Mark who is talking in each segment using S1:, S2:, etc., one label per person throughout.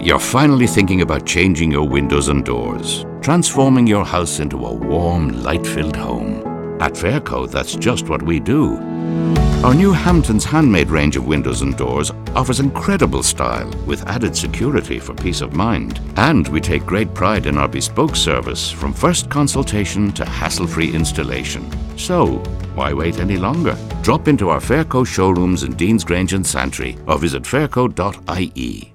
S1: You're finally thinking about changing your windows and doors, transforming your house into a warm, light filled home. At Fairco, that's just what we do. Our new Hamptons handmade range of windows and doors offers incredible style with added security for peace of mind. And we take great pride in our bespoke service from first consultation to hassle free installation. So, why wait any longer? Drop into our Fairco showrooms in Deansgrange and Santry or visit fairco.ie.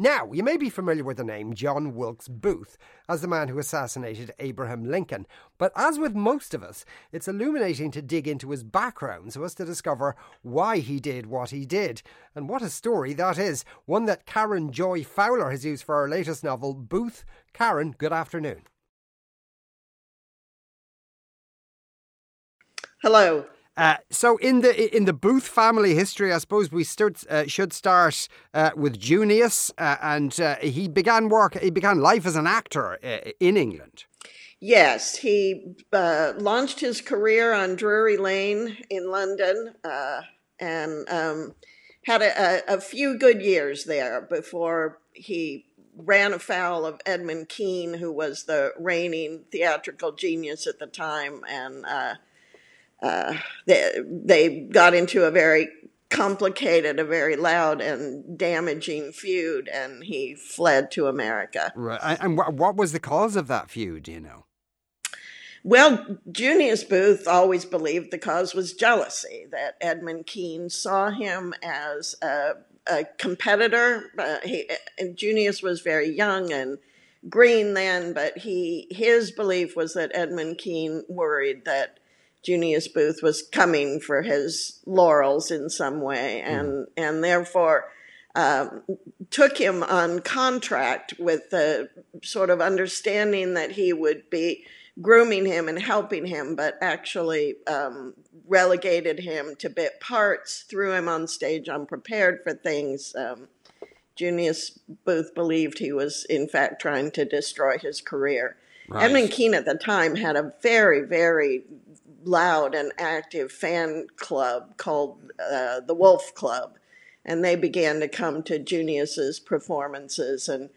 S2: Now, you may be familiar with the name John Wilkes Booth as the man who assassinated Abraham Lincoln, but as with most of us, it's illuminating to dig into his background so as to discover why he did what he did. And what a story that is! One that Karen Joy Fowler has used for our latest novel, Booth. Karen, good afternoon.
S3: Hello.
S2: Uh, so in the in the Booth family history, I suppose we start, uh, should start uh, with Junius, uh, and uh, he began work. He began life as an actor in England.
S3: Yes, he launched his career on Drury Lane in London, and um, had a, a, few good years there before he ran afoul of Edmund Kean, who was the reigning theatrical genius at the time, and uh, they, they got into a very complicated, a very loud and damaging feud, and he fled to America.
S2: Right. And what was the cause of that feud, you know?
S3: Well, Junius Booth always believed the cause was jealousy, that Edmund Kean saw him as a, a competitor. Uh, he, and Junius was very young and green then, but he his belief was that Edmund Kean worried that Junius Booth was coming for his laurels in some way, and mm. and therefore um, took him on contract with the sort of understanding that he would be grooming him and helping him, but actually um, relegated him to bit parts, threw him on stage unprepared for things. Um, Junius Booth believed he was, in fact, trying to destroy his career. Right. Edmund Kean at the time had a very, very loud and active fan club called uh, the Wolf Club, and they began to come to Junius's performances and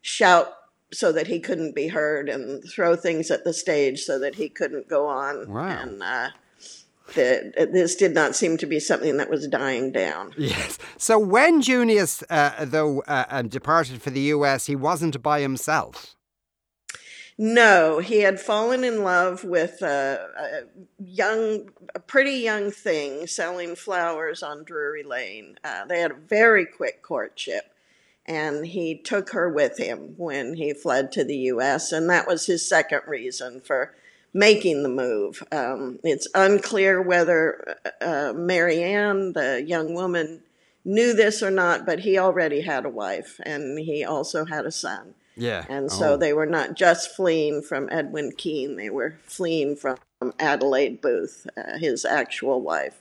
S3: shout so that he couldn't be heard and throw things at the stage so that he couldn't go on.
S2: Wow.
S3: And uh, the, this did not seem to be something that was dying down.
S2: Yes. So when Junius, uh, though, uh, departed for the U.S., he wasn't by himself.
S3: No, he had fallen in love with a, a, young, a pretty young thing selling flowers on Drury Lane. Uh, they had a very quick courtship, and he took her with him when he fled to the U.S., and that was his second reason for making the move. Um, it's unclear whether uh, Marianne, the young woman, knew this or not, but he already had a wife, and he also had a son.
S2: Yeah.
S3: And so oh. they were not just fleeing from Edwin Kean, they were fleeing from Adelaide Booth, uh, his actual wife.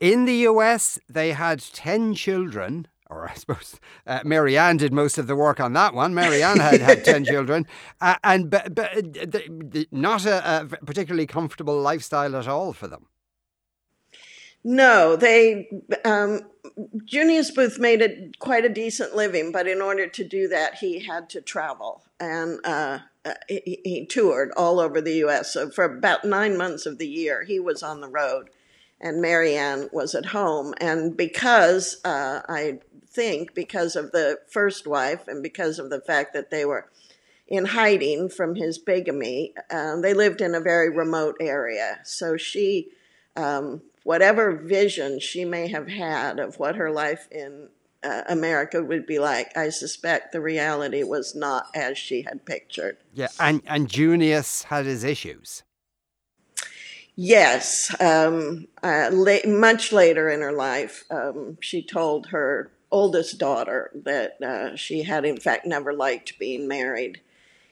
S2: In the US, they had 10 children, or I suppose uh, Marianne did most of the work on that one. Marianne had had 10 children, uh, and but, but uh, not a, a particularly comfortable lifestyle at all for them.
S3: No, they um, Junius Booth made it quite a decent living, but in order to do that, he had to travel, and uh, uh he, he, toured all over the U.S. So for about nine months of the year, he was on the road, and Marianne was at home. And because uh, I think because of the first wife, and because of the fact that they were in hiding from his bigamy, um, they lived in a very remote area. So she um, whatever vision she may have had of what her life in uh, America would be like, I suspect the reality was not as she had pictured.
S2: Yeah, and and Junius had his issues.
S3: Yes, um, uh, la- much later in her life, um, she told her oldest daughter that uh, she had, in fact, never liked being married.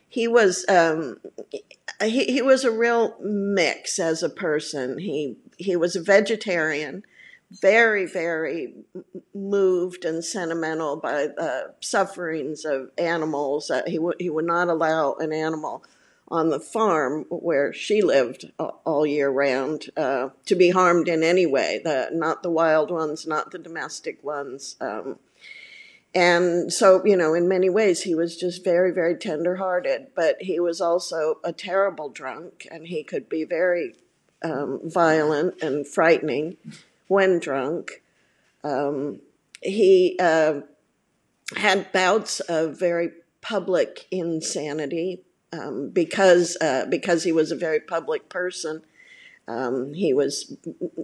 S3: He was um, he, he was a real mix as a person. He he was a vegetarian, very, very moved and sentimental by the sufferings of animals. Uh, he, w- he would not allow an animal on the farm where she lived all year round uh, to be harmed in any way. The, not the wild ones, not the domestic ones. Um, and so, you know, in many ways, he was just very, very tenderhearted, but he was also a terrible drunk and he could be very um, violent and frightening when drunk. Um, he uh, had bouts of very public insanity um, because uh, because he was a very public person. Um, he was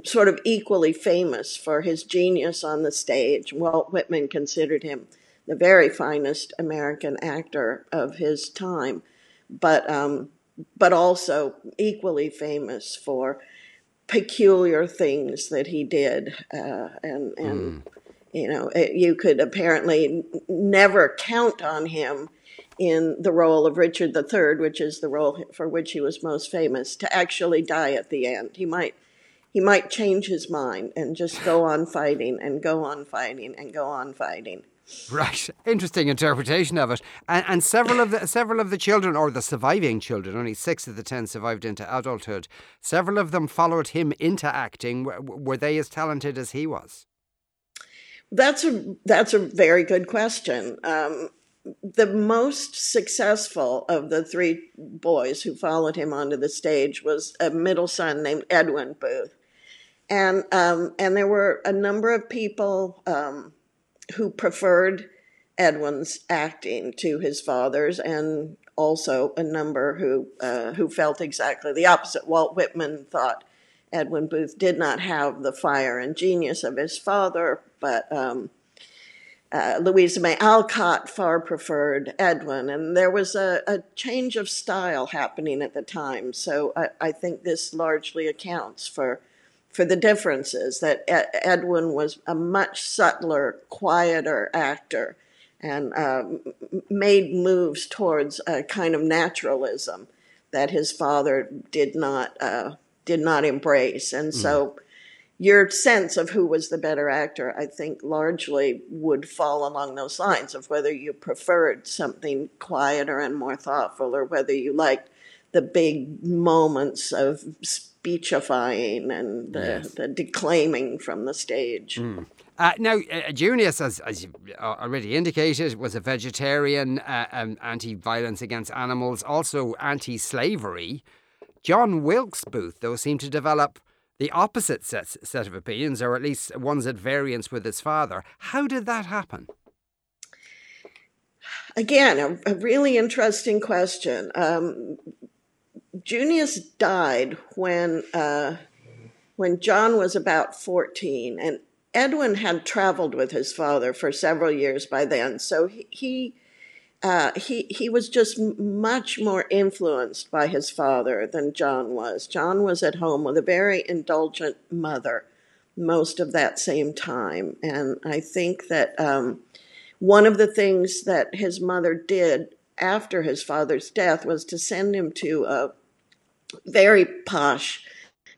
S3: sort of equally famous for his genius on the stage. Walt Whitman considered him the very finest American actor of his time, but um, but also equally famous for peculiar things that he did, uh, and and mm. you know it, you could apparently never count on him in the role of Richard III, which is the role for which he was most famous, to actually die at the end. He might he might change his mind and just go on fighting and go on fighting and go on fighting.
S2: Right, interesting interpretation of it. And, and several of the several of the children, or the surviving children, only six of the ten survived into adulthood. Several of them followed him into acting. Were they as talented as he was?
S3: That's a that's a very good question. Um, the most successful of the three boys who followed him onto the stage was a middle son named Edwin Booth, and um, and there were a number of people. Um, who preferred Edwin's acting to his father's, and also a number who uh, who felt exactly the opposite. Walt Whitman thought Edwin Booth did not have the fire and genius of his father, but um, uh, Louisa May Alcott far preferred Edwin, and there was a, a, change of style happening at the time. So I, I think this largely accounts for for the differences that Edwin was a much subtler, quieter actor and uh, made moves towards a kind of naturalism that his father did not uh, did not embrace, and mm. so your sense of who was the better actor, I think, largely would fall along those lines of whether you preferred something quieter and more thoughtful, or whether you liked the big moments of speechifying and the, yes. the declaiming from the stage.
S2: Mm. Uh, now, uh, Junius, as, as you already indicated, was a vegetarian, uh, um, anti violence against animals, also anti slavery. John Wilkes Booth, though, seemed to develop the opposite set, set of opinions, or at least ones at variance with his father. How did that happen?
S3: Again, a, a really interesting question. Um, Junius died when uh, when John was about fourteen, and Edwin had traveled with his father for several years by then. So he he, uh, he, he was just much more influenced by his father than John was. John was at home with a very indulgent mother most of that same time, and I think that um, one of the things that his mother did after his father's death was to send him to a very posh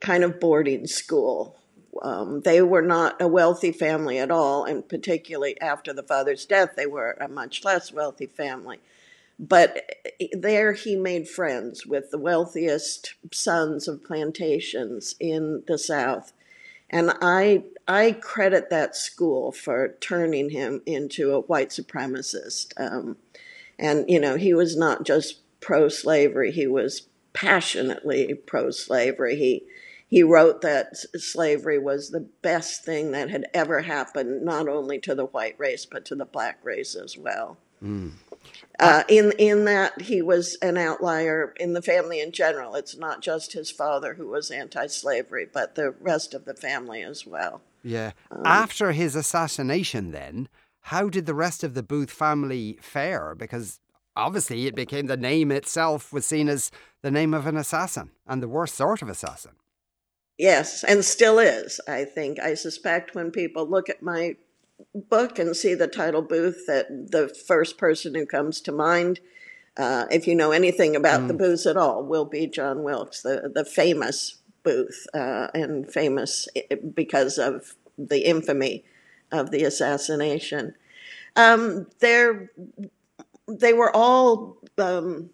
S3: kind of boarding school. Um, they were not a wealthy family at all, and particularly after the father's death, they were a much less wealthy family. But there he made friends with the wealthiest sons of plantations in the South. And I, I credit that school for turning him into a white supremacist. Um, and, you know, he was not just pro slavery, he was passionately pro slavery. He he wrote that slavery was the best thing that had ever happened, not only to the white race but to the black race as well. Mm. Uh, in in that he was an outlier in the family in general. It's not just his father who was anti-slavery, but the rest of the family as well.
S2: Yeah. Um, After his assassination, then how did the rest of the Booth family fare? Because obviously it became the name itself was seen as the name of an assassin and the worst sort of assassin.
S3: Yes, and still is, I think. I suspect when people look at my book and see the title Booth, that the first person who comes to mind, uh, if you know anything about mm. the Booths at all, will be John Wilkes, the, the famous Booth, uh, and famous because of the infamy of the assassination. Um, they're, they were all um,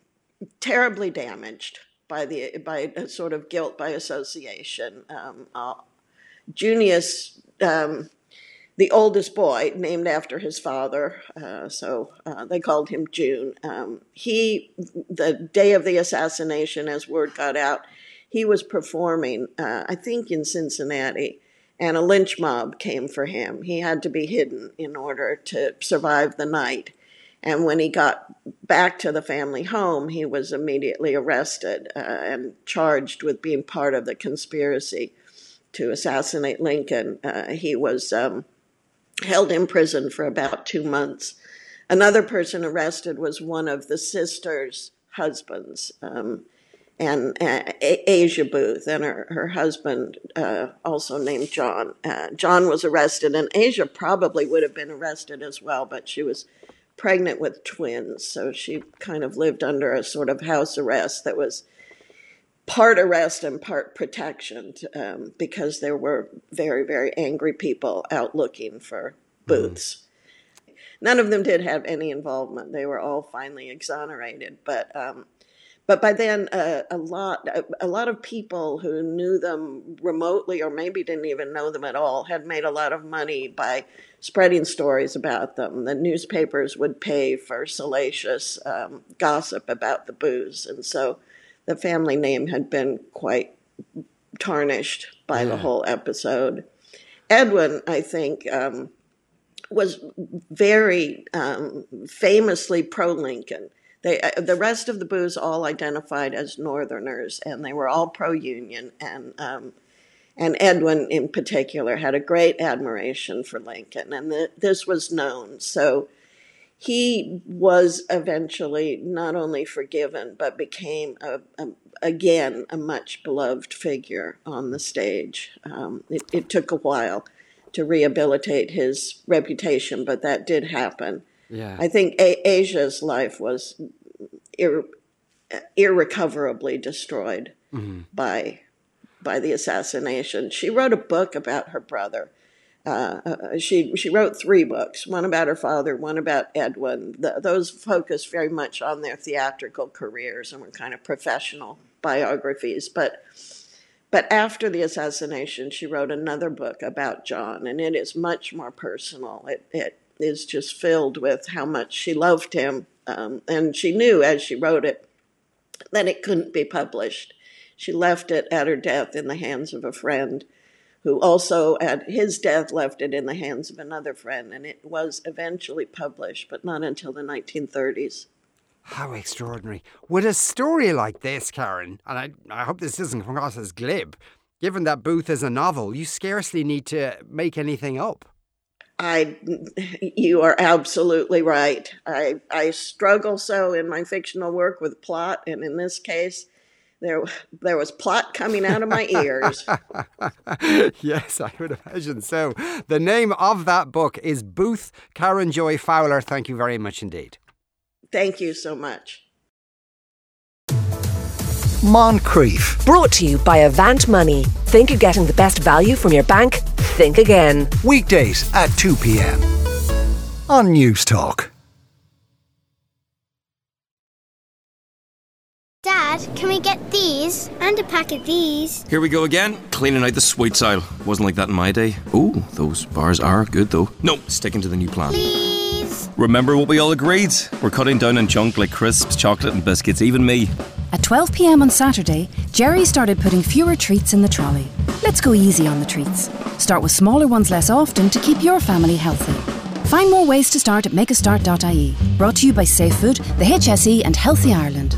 S3: terribly damaged by the by sort of guilt by association. Um, uh, Junius, um, the oldest boy, named after his father, uh, so uh, they called him June. Um, he, the day of the assassination, as word got out, he was performing, uh, I think, in Cincinnati, and a lynch mob came for him. He had to be hidden in order to survive the night. And when he got back to the family home, he was immediately arrested uh, and charged with being part of the conspiracy to assassinate Lincoln. Uh, he was um, held in prison for about two months. Another person arrested was one of the sisters' husbands, um, and uh, Asia Booth, and her, her husband, uh, also named John. Uh, John was arrested, and Asia probably would have been arrested as well, but she was pregnant with twins, so she kind of lived under a sort of house arrest that was part arrest and part protection um, because there were very, very angry people out looking for booths. Mm. None of them did have any involvement. They were all finally exonerated, but um, but by then uh, a lot a, a, lot of people who knew them remotely or maybe didn't even know them at all had made a lot of money by spreading stories about them. The newspapers would pay for salacious um, gossip about the Booths. And so the family name had been quite tarnished by yeah. the whole episode. Edwin i think um, was very um, famously pro lincoln they, uh, the rest of the Booths all identified as Northerners, and they were all pro-union. And um, and Edwin, in particular, had a great admiration for Lincoln, and the, this was known. So he was eventually not only forgiven, but became a, a, again a much beloved figure on the stage. Um, it, it took a while to rehabilitate his reputation, but that did happen. Yeah. I think a- Asia's life was ir- irrecoverably destroyed mm-hmm. by by the assassination. She wrote a book about her brother. Uh, uh, she she wrote three books: one about her father, one about Edwin. The, those focused very much on their theatrical careers and were kind of professional biographies. But but after the assassination, she wrote another book about John, and it is much more personal. It it is just filled with how much she loved him. Um, and she knew as she wrote it that it couldn't be published. She left it at her death in the hands of a friend who also, at his death, left it in the hands of another friend. And it was eventually published, but not until the 1930s.
S2: How extraordinary. With a story like this, Karen, and I, I hope this doesn't come across as glib, given that Booth is a novel, you scarcely need to make anything up.
S3: I, you are absolutely right. I, I struggle so in my fictional work with plot, and in this case, there, there was plot coming out of my ears.
S2: yes, I would imagine so. The name of that book is Booth Karen Joy Fowler. Thank you very much indeed.
S3: Thank you so much.
S4: Moncrieff.
S5: Brought to you by Avant Money. Think you're getting the best value from your bank? Think again.
S4: Weekdays at 2 p.m. on Newstalk.
S6: Dad, can we get these and a pack of these?
S7: Here we go again, cleaning out the sweets aisle. Wasn't like that in my day. Ooh, those bars are good though. No, sticking to the new plan.
S6: Please.
S7: Remember what we all agreed? We're cutting down on junk like crisps, chocolate, and biscuits. Even me.
S8: At 12 pm on Saturday, Jerry started putting fewer treats in the trolley. Let's go easy on the treats. Start with smaller ones less often to keep your family healthy. Find more ways to start at makeastart.ie. Brought to you by Safe Food, the HSE, and Healthy Ireland.